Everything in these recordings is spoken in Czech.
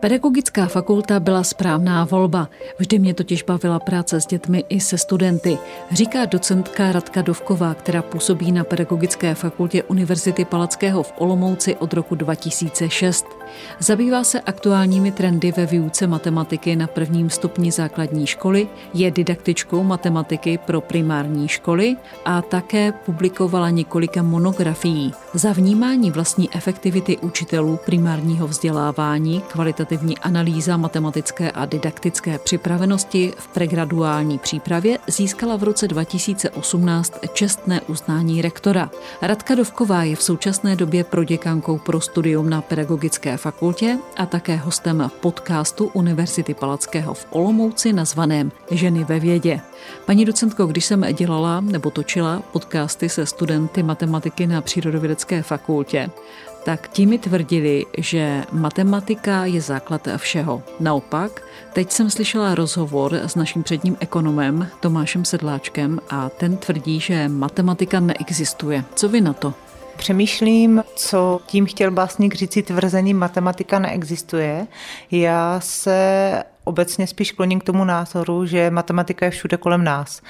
Pedagogická fakulta byla správná volba. Vždy mě totiž bavila práce s dětmi i se studenty, říká docentka Radka Dovková, která působí na Pedagogické fakultě Univerzity Palackého v Olomouci od roku 2006. Zabývá se aktuálními trendy ve výuce matematiky na prvním stupni základní školy, je didaktičkou matematiky pro primární školy a také publikovala několika monografií. Za vnímání vlastní efektivity učitelů primárního vzdělávání, kvalitativní analýza matematické a didaktické připravenosti v pregraduální přípravě získala v roce 2018 čestné uznání rektora. Radka Dovková je v současné době proděkankou pro studium na pedagogické fakultě a také hostem podcastu Univerzity Palackého v Olomouci nazvaném Ženy ve vědě. Paní docentko, když jsem dělala nebo točila podcasty se studenty matematiky na Přírodovědecké fakultě, tak ti mi tvrdili, že matematika je základ všeho. Naopak, teď jsem slyšela rozhovor s naším předním ekonomem Tomášem Sedláčkem a ten tvrdí, že matematika neexistuje. Co vy na to? Přemýšlím, co tím chtěl básník říci tvrzení matematika neexistuje. Já se obecně spíš kloním k tomu názoru, že matematika je všude kolem nás.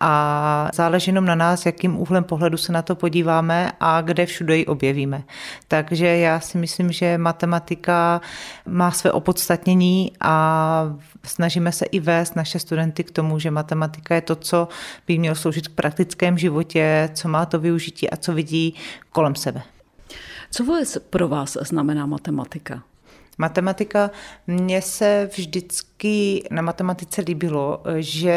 A záleží jenom na nás, jakým úhlem pohledu se na to podíváme a kde všude ji objevíme. Takže já si myslím, že matematika má své opodstatnění a snažíme se i vést naše studenty k tomu, že matematika je to, co by mělo sloužit k praktickém životě, co má to využití a co vidí kolem sebe. Co vůbec pro vás znamená matematika? Matematika, mně se vždycky na matematice líbilo, že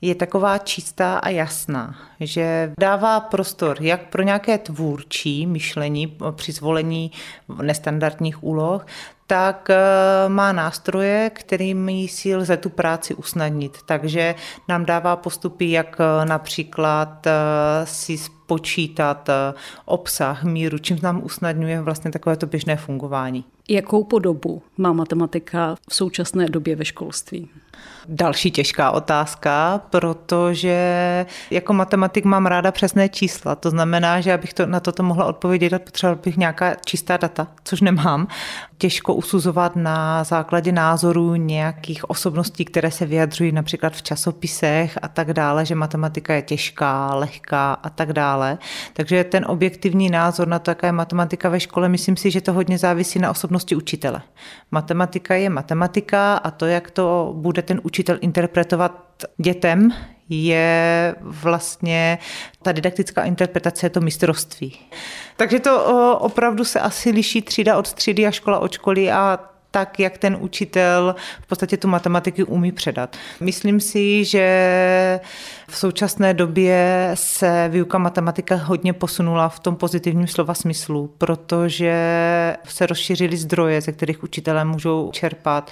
je taková čistá a jasná, že dává prostor jak pro nějaké tvůrčí myšlení při zvolení nestandardních úloh, tak eh, má nástroje, kterými si lze tu práci usnadnit. Takže nám dává postupy, jak eh, například eh, si spočítat obsah, míru, čím nám usnadňuje vlastně takovéto běžné fungování. Jakou podobu má matematika v současné době ve školství? Další těžká otázka, protože jako matematik mám ráda přesné čísla. To znamená, že abych to, na toto mohla odpovědět, potřebovala bych nějaká čistá data, což nemám. Těžko usuzovat na základě názorů nějakých osobností, které se vyjadřují například v časopisech a tak dále, že matematika je těžká, lehká a tak dále. Takže ten objektivní názor na to, jaká je matematika ve škole, myslím si, že to hodně závisí na osobnosti učitele. Matematika je matematika a to, jak to bude ten učitel interpretovat dětem, je vlastně ta didaktická interpretace je to mistrovství. Takže to opravdu se asi liší třída od třídy a škola od školy a tak, jak ten učitel v podstatě tu matematiku umí předat. Myslím si, že v současné době se výuka matematika hodně posunula v tom pozitivním slova smyslu, protože se rozšířily zdroje, ze kterých učitelé můžou čerpat,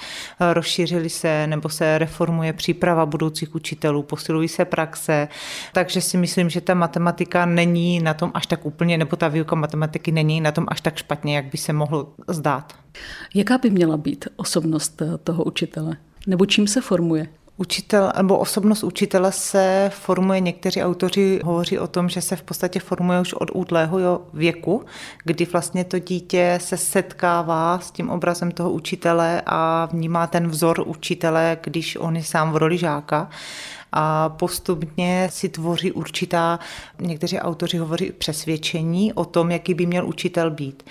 rozšířily se nebo se reformuje příprava budoucích učitelů, posilují se praxe, takže si myslím, že ta matematika není na tom až tak úplně, nebo ta výuka matematiky není na tom až tak špatně, jak by se mohlo zdát. Jaká by měla být osobnost toho učitele? Nebo čím se formuje? Učitel nebo osobnost učitele se formuje, někteří autoři hovoří o tom, že se v podstatě formuje už od útlého věku, kdy vlastně to dítě se setkává s tím obrazem toho učitele a vnímá ten vzor učitele, když on je sám v roli žáka a postupně si tvoří určitá, někteří autoři hovoří přesvědčení o tom, jaký by měl učitel být.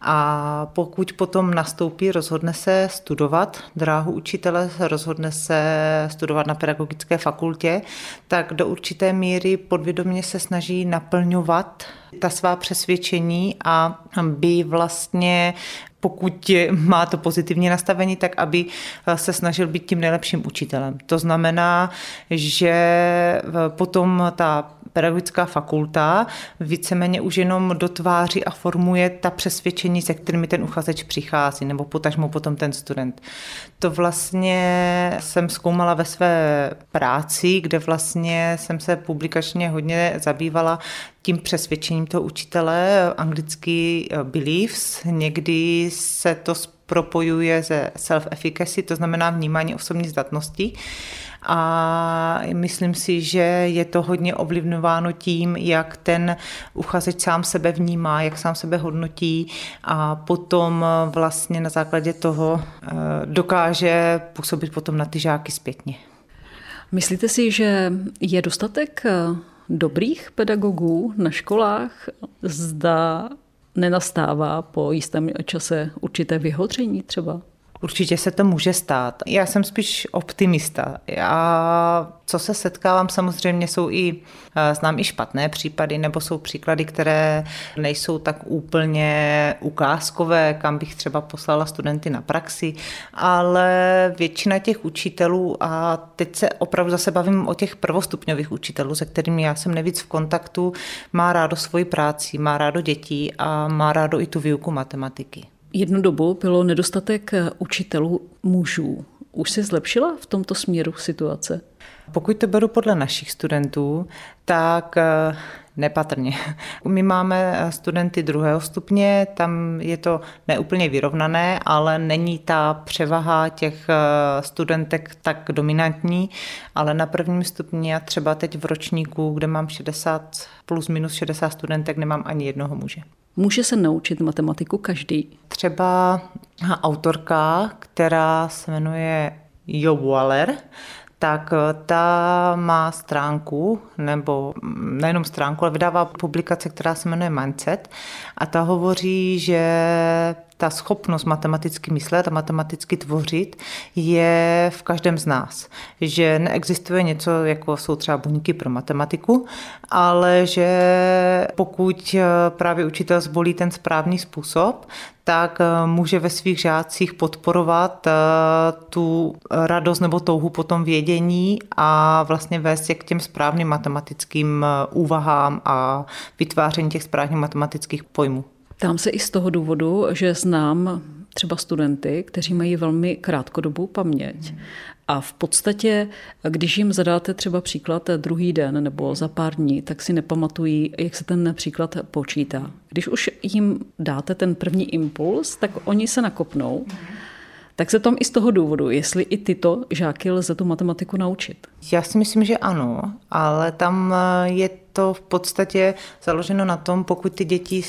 A pokud potom nastoupí, rozhodne se studovat dráhu učitele, rozhodne se studovat na pedagogické fakultě, tak do určité míry podvědomě se snaží naplňovat ta svá přesvědčení a by vlastně pokud má to pozitivní nastavení, tak aby se snažil být tím nejlepším učitelem. To znamená, že potom ta pedagogická fakulta víceméně už jenom dotváří a formuje ta přesvědčení, se kterými ten uchazeč přichází, nebo potažmo potom ten student. To vlastně jsem zkoumala ve své práci, kde vlastně jsem se publikačně hodně zabývala tím přesvědčením toho učitele, anglicky eh, beliefs, někdy se to propojuje se self-efficacy, to znamená vnímání osobní zdatnosti. a myslím si, že je to hodně ovlivňováno tím, jak ten uchazeč sám sebe vnímá, jak sám sebe hodnotí a potom vlastně na základě toho eh, dokáže působit potom na ty žáky zpětně. Myslíte si, že je dostatek eh, dobrých pedagogů na školách? Zda nenastává po jistém čase určité vyhodření třeba? Určitě se to může stát. Já jsem spíš optimista. Já, co se setkávám, samozřejmě jsou i, eh, znám i špatné případy, nebo jsou příklady, které nejsou tak úplně ukázkové, kam bych třeba poslala studenty na praxi, ale většina těch učitelů, a teď se opravdu zase bavím o těch prvostupňových učitelů, se kterými já jsem nejvíc v kontaktu, má rádo svoji práci, má rádo dětí a má rádo i tu výuku matematiky. Jednu dobu bylo nedostatek učitelů mužů. Už se zlepšila v tomto směru situace? Pokud to beru podle našich studentů, tak eh, nepatrně. My máme eh, studenty druhého stupně, tam je to neúplně vyrovnané, ale není ta převaha těch eh, studentek tak dominantní, ale na prvním stupni a třeba teď v ročníku, kde mám 60 plus minus 60 studentek, nemám ani jednoho muže. Může se naučit matematiku každý? Třeba autorka, která se jmenuje Jo Waller, tak eh, ta má stránku, nebo nejenom stránku, ale vydává publikace, která se jmenuje Mindset a ta hovoří, že ta schopnost matematicky myslet a matematicky tvořit je v každém z nás. Že neexistuje něco, jako jsou třeba buňky pro matematiku, ale že pokud eh, právě učitel zvolí ten správný způsob, tak eh, může ve svých žácích podporovat eh, tu radost nebo touhu po tom vědění a vlastně vést je k těm správným matematickým úvahám a vytváření těch správných matematických pojmů. Tam se i z toho důvodu, že znám třeba studenty, kteří mají velmi krátkodobou paměť. A v podstatě, když jim zadáte třeba příklad druhý den nebo za pár dní, tak si nepamatují, jak se ten příklad počítá. Když už jim dáte ten první impuls, tak oni se nakopnou. Tak se tam i z toho důvodu, jestli i tyto žáky lze tu matematiku naučit. Já si myslím, že ano, ale tam je to v podstatě založeno na tom, pokud ty děti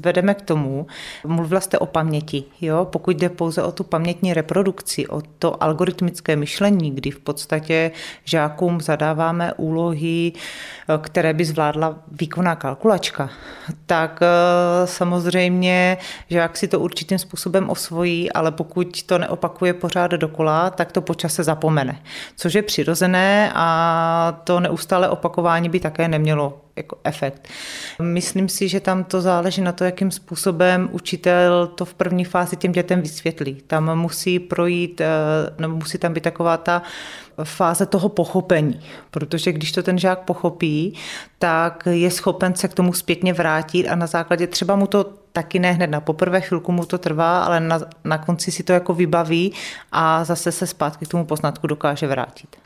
vedeme k tomu, mluvila jste o paměti, jo? pokud jde pouze o tu pamětní reprodukci, o to algoritmické myšlení, kdy v podstatě žákům zadáváme úlohy, které by zvládla výkonná kalkulačka, tak eh, samozřejmě žák si to určitým způsobem osvojí, ale pokud to neopakuje pořád dokola, tak to počase zapomene, což je přirozené a to neustále opakování by také nemělo jako efekt. Myslím si, že tam to záleží na to, jakým způsobem učitel to v první fázi těm dětem vysvětlí. Tam musí projít, eh, nebo musí tam být taková ta fáze toho pochopení, protože když to ten žák pochopí, tak je schopen se k tomu zpětně vrátit a na základě třeba mu to taky ne hned na poprvé, chvilku mu to trvá, ale na, na konci si to jako vybaví a zase se zpátky k tomu poznatku dokáže vrátit.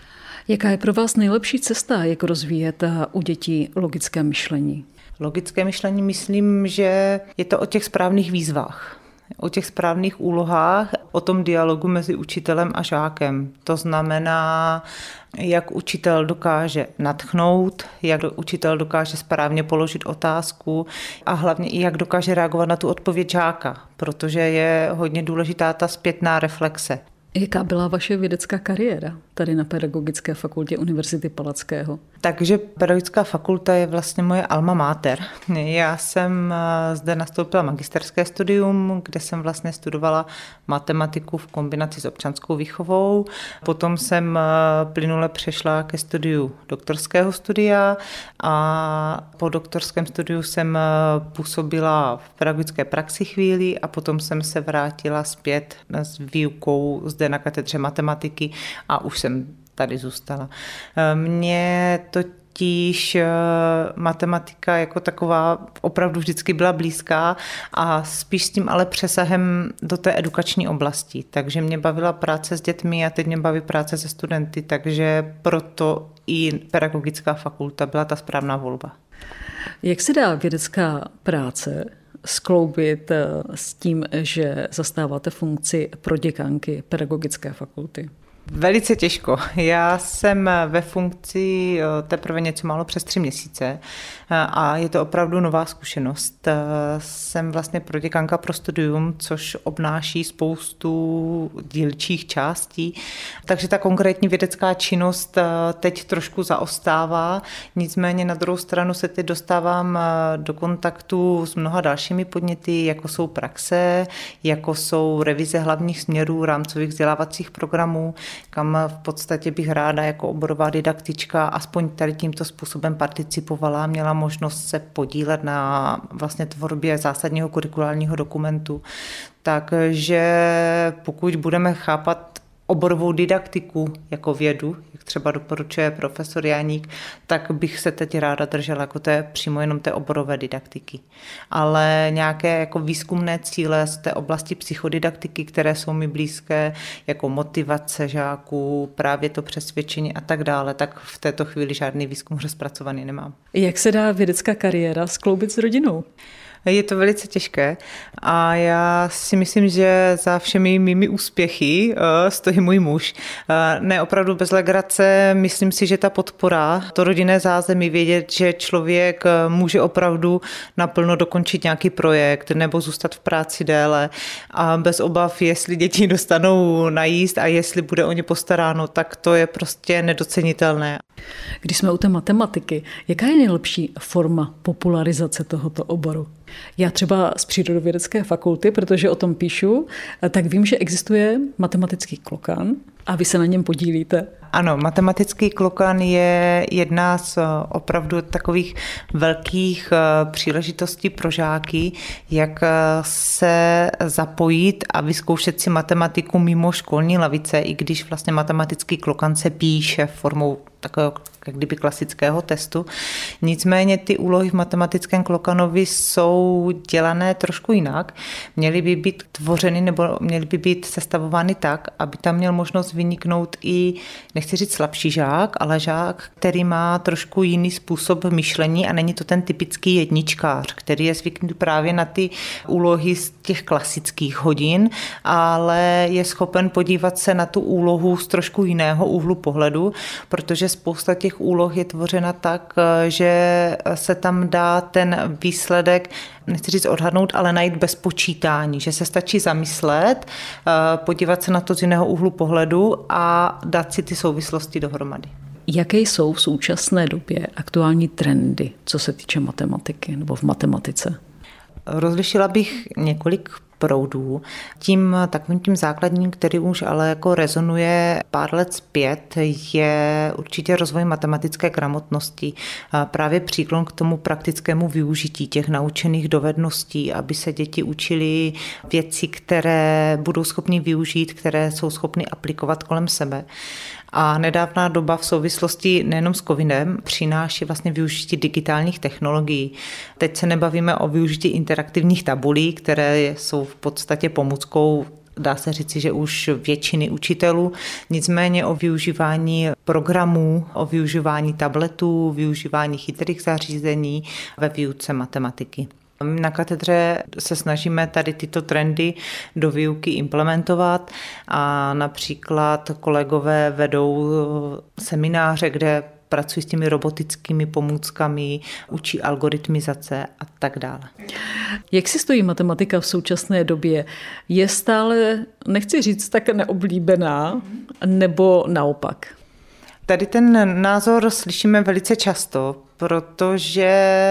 Jaká je pro vás nejlepší cesta, jak rozvíjet eh, u dětí logické myšlení? Logické myšlení myslím, že je to o těch správných výzvách o těch správných úlohách, o tom dialogu mezi učitelem a žákem. To znamená, jak učitel dokáže natchnout, jak učitel dokáže správně položit otázku a hlavně i jak dokáže reagovat na tu odpověď žáka, protože je hodně důležitá ta zpětná reflexe. Jaká byla vaše vědecká kariéra tady na Pedagogické fakultě Univerzity Palackého? Takže Pedagogická fakulta je vlastně moje alma mater. Já jsem eh, zde nastoupila magisterské studium, kde jsem vlastně studovala matematiku v kombinaci s občanskou výchovou. Potom jsem eh, plynule přešla ke studiu doktorského studia a po doktorském studiu jsem eh, působila v pedagogické praxi chvíli a potom jsem se vrátila zpět s výukou zde na katedře matematiky a už jsem tady zůstala. Mně to totiž eh, matematika jako taková opravdu vždycky byla blízká a spíš s tím ale přesahem do té edukační oblasti. Takže mě bavila práce s dětmi a teď mě baví práce se studenty, takže proto i pedagogická fakulta byla ta správná volba. Jak se dá vědecká práce skloubit eh, s tím, že zastáváte funkci pro děkanky pedagogické fakulty? Velice těžko. Já jsem ve funkci eh, teprve něco málo přes tři měsíce eh, a je to opravdu nová zkušenost. Eh, jsem vlastně proděkanka pro studium, což obnáší spoustu dílčích částí, takže ta konkrétní vědecká činnost teď trošku zaostává, nicméně na druhou stranu se teď dostávám do kontaktu s mnoha dalšími podněty, jako jsou praxe, jako jsou revize hlavních směrů rámcových vzdělávacích programů, kam v podstatě bych ráda jako oborová didaktička aspoň tady tímto způsobem participovala, měla možnost se podílet na vlastně tvorbě zásadního kurikulárního dokumentu. Takže pokud budeme chápat oborovou didaktiku jako vědu, jak třeba doporučuje profesor Janík, tak bych se teď ráda držela jako té, přímo jenom té oborové didaktiky. Ale nějaké jako výzkumné cíle z té oblasti psychodidaktiky, které jsou mi blízké, jako motivace žáků, právě to přesvědčení a tak dále, tak v této chvíli žádný výzkum rozpracovaný nemám. Jak se dá vědecká kariéra skloubit s rodinou? Je to velice těžké a já si myslím, že za všemi mými úspěchy uh, stojí můj muž. Uh, ne opravdu bez legrace, myslím si, že ta podpora, to rodinné zázemí, vědět, že člověk eh, může opravdu naplno dokončit nějaký projekt nebo zůstat v práci déle a bez obav, jestli děti dostanou najíst a jestli bude o ně postaráno, tak to je prostě nedocenitelné. Když jsme u té matematiky, jaká je nejlepší forma popularizace tohoto oboru? Já třeba z přírodovědecké fakulty, protože o tom píšu, tak vím, že existuje matematický klokan a vy se na něm podílíte. Ano, matematický klokan je jedna z eh, opravdu takových velkých eh, příležitostí pro žáky, jak eh, se zapojit a vyzkoušet si matematiku mimo školní lavice, i když vlastně matematický klokan se píše formou takového jak kdyby klasického testu. Nicméně ty úlohy v matematickém klokanovi jsou dělané trošku jinak. Měly by být tvořeny nebo měly by být sestavovány tak, aby tam měl možnost vyniknout i, nechci říct slabší žák, ale žák, který má trošku jiný způsob myšlení a není to ten typický jedničkář, který je zvyknutý právě na ty úlohy z těch klasických hodin, ale je schopen podívat se na tu úlohu z trošku jiného úhlu pohledu, protože spousta těch úloh je tvořena tak, že se tam dá ten výsledek, nechci říct odhadnout, ale najít bez počítání, že se stačí zamyslet, podívat se na to z jiného úhlu pohledu a dát si ty souvislosti dohromady. Jaké jsou v současné době aktuální trendy, co se týče matematiky nebo v matematice? Rozlišila bych několik proudů. Tím takovým tím základním, který už ale jako rezonuje pár let zpět, je určitě rozvoj matematické gramotnosti. Právě příklon k tomu praktickému využití těch naučených dovedností, aby se děti učili věci, které budou schopni využít, které jsou schopny aplikovat kolem sebe. A nedávná doba v souvislosti nejenom s covidem přináší vlastně využití digitálních technologií. Teď se nebavíme o využití interaktivních tabulí, které jsou v podstatě pomůckou dá se říci, že už většiny učitelů, nicméně o využívání programů, o využívání tabletů, využívání chytrých zařízení ve výuce matematiky. Na katedře se snažíme tady tyto trendy do výuky implementovat a například kolegové vedou semináře, kde pracují s těmi robotickými pomůckami, učí algoritmizace a tak dále. Jak si stojí matematika v současné době? Je stále, nechci říct, tak neoblíbená, nebo naopak? Tady ten názor slyšíme velice často, protože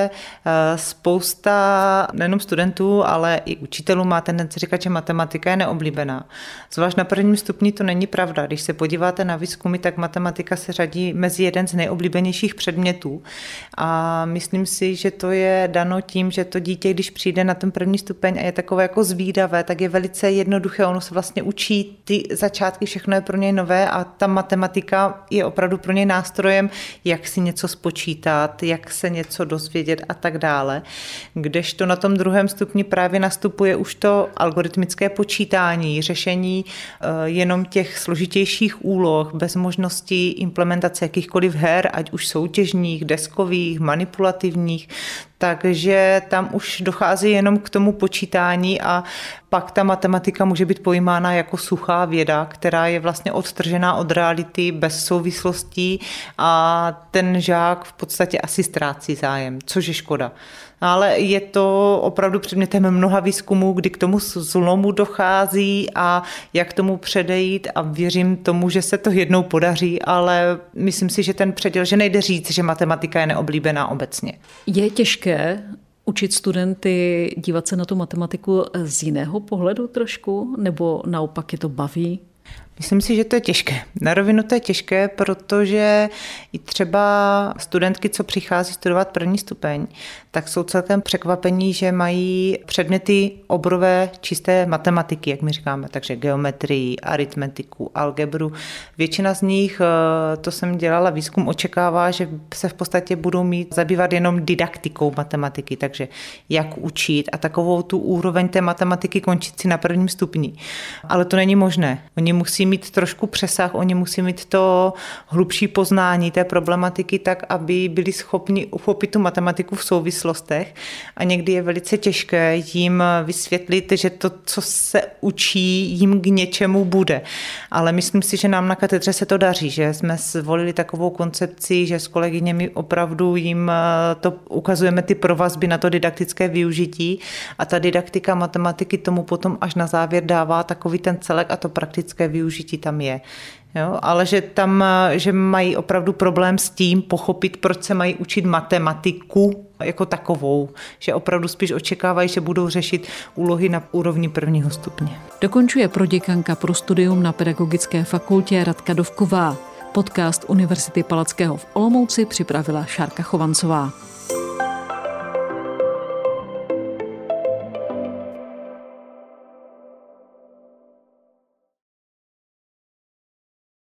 eh, spousta nejenom studentů, ale i učitelů má tendenci říkat, že matematika je neoblíbená. Zvlášť na prvním stupni to není pravda. Když se podíváte na výzkumy, tak matematika se řadí mezi jeden z nejoblíbenějších předmětů. A myslím si, že to je dano tím, že to dítě, když přijde na ten první stupeň a je takové jako zvídavé, tak je velice jednoduché. Ono se vlastně učí ty začátky, všechno je pro něj nové a ta matematika je opravdu pro něj nástrojem, jak si něco spočítat, jak se něco dozvědět a tak dále. Kdežto na tom druhém stupni právě nastupuje už to algoritmické počítání, řešení eh, jenom těch složitějších úloh, bez možnosti implementace jakýchkoliv her, ať už soutěžních, deskových, manipulativních, takže tam už dochází jenom k tomu počítání a pak ta matematika může být pojímána jako suchá věda, která je vlastně odtržená od reality bez souvislostí a ten žák v podstatě asi ztrácí zájem, což je škoda ale je to opravdu předmětem mnoha výzkumů, kdy k tomu zlomu dochází a jak tomu předejít a věřím tomu, že se to jednou podaří, ale myslím si, že ten předěl, že nejde říct, že matematika je neoblíbená obecně. Je těžké učit studenty dívat se na tu matematiku z jiného pohledu trošku, nebo naopak je to baví? Myslím si, že to je těžké. Na rovinu to je těžké, protože i třeba studentky, co přichází studovat první stupeň, tak jsou celkem překvapení, že mají předměty obrové čisté matematiky, jak my říkáme, takže geometrii, aritmetiku, algebru. Většina z nich, eh, to jsem dělala výzkum, očekává, že se v podstatě budou mít zabývat jenom didaktikou matematiky, takže jak učit a takovou tu úroveň té matematiky končit si na prvním stupni. Ale to není možné. Oni musí mít trošku přesah, oni musí mít to hlubší poznání té problematiky tak, aby byli schopni uchopit tu matematiku v souvislostech. A někdy je velice těžké jim vysvětlit, že to, co se učí, jim k něčemu bude. Ale myslím si, že nám na katedře se to daří, že jsme zvolili takovou koncepci, že s kolegyněmi opravdu jim eh, to ukazujeme ty provazby na to didaktické využití. A ta didaktika matematiky tomu potom až na závěr dává takový ten celek a to praktické využití využití tam je. Jo, ale že tam, že mají opravdu problém s tím pochopit, proč se mají učit matematiku jako takovou, že opravdu spíš očekávají, že budou řešit úlohy na úrovni prvního stupně. Dokončuje proděkanka pro studium na Pedagogické fakultě Radka Dovková. Podcast Univerzity Palackého v Olomouci připravila Šárka Chovancová.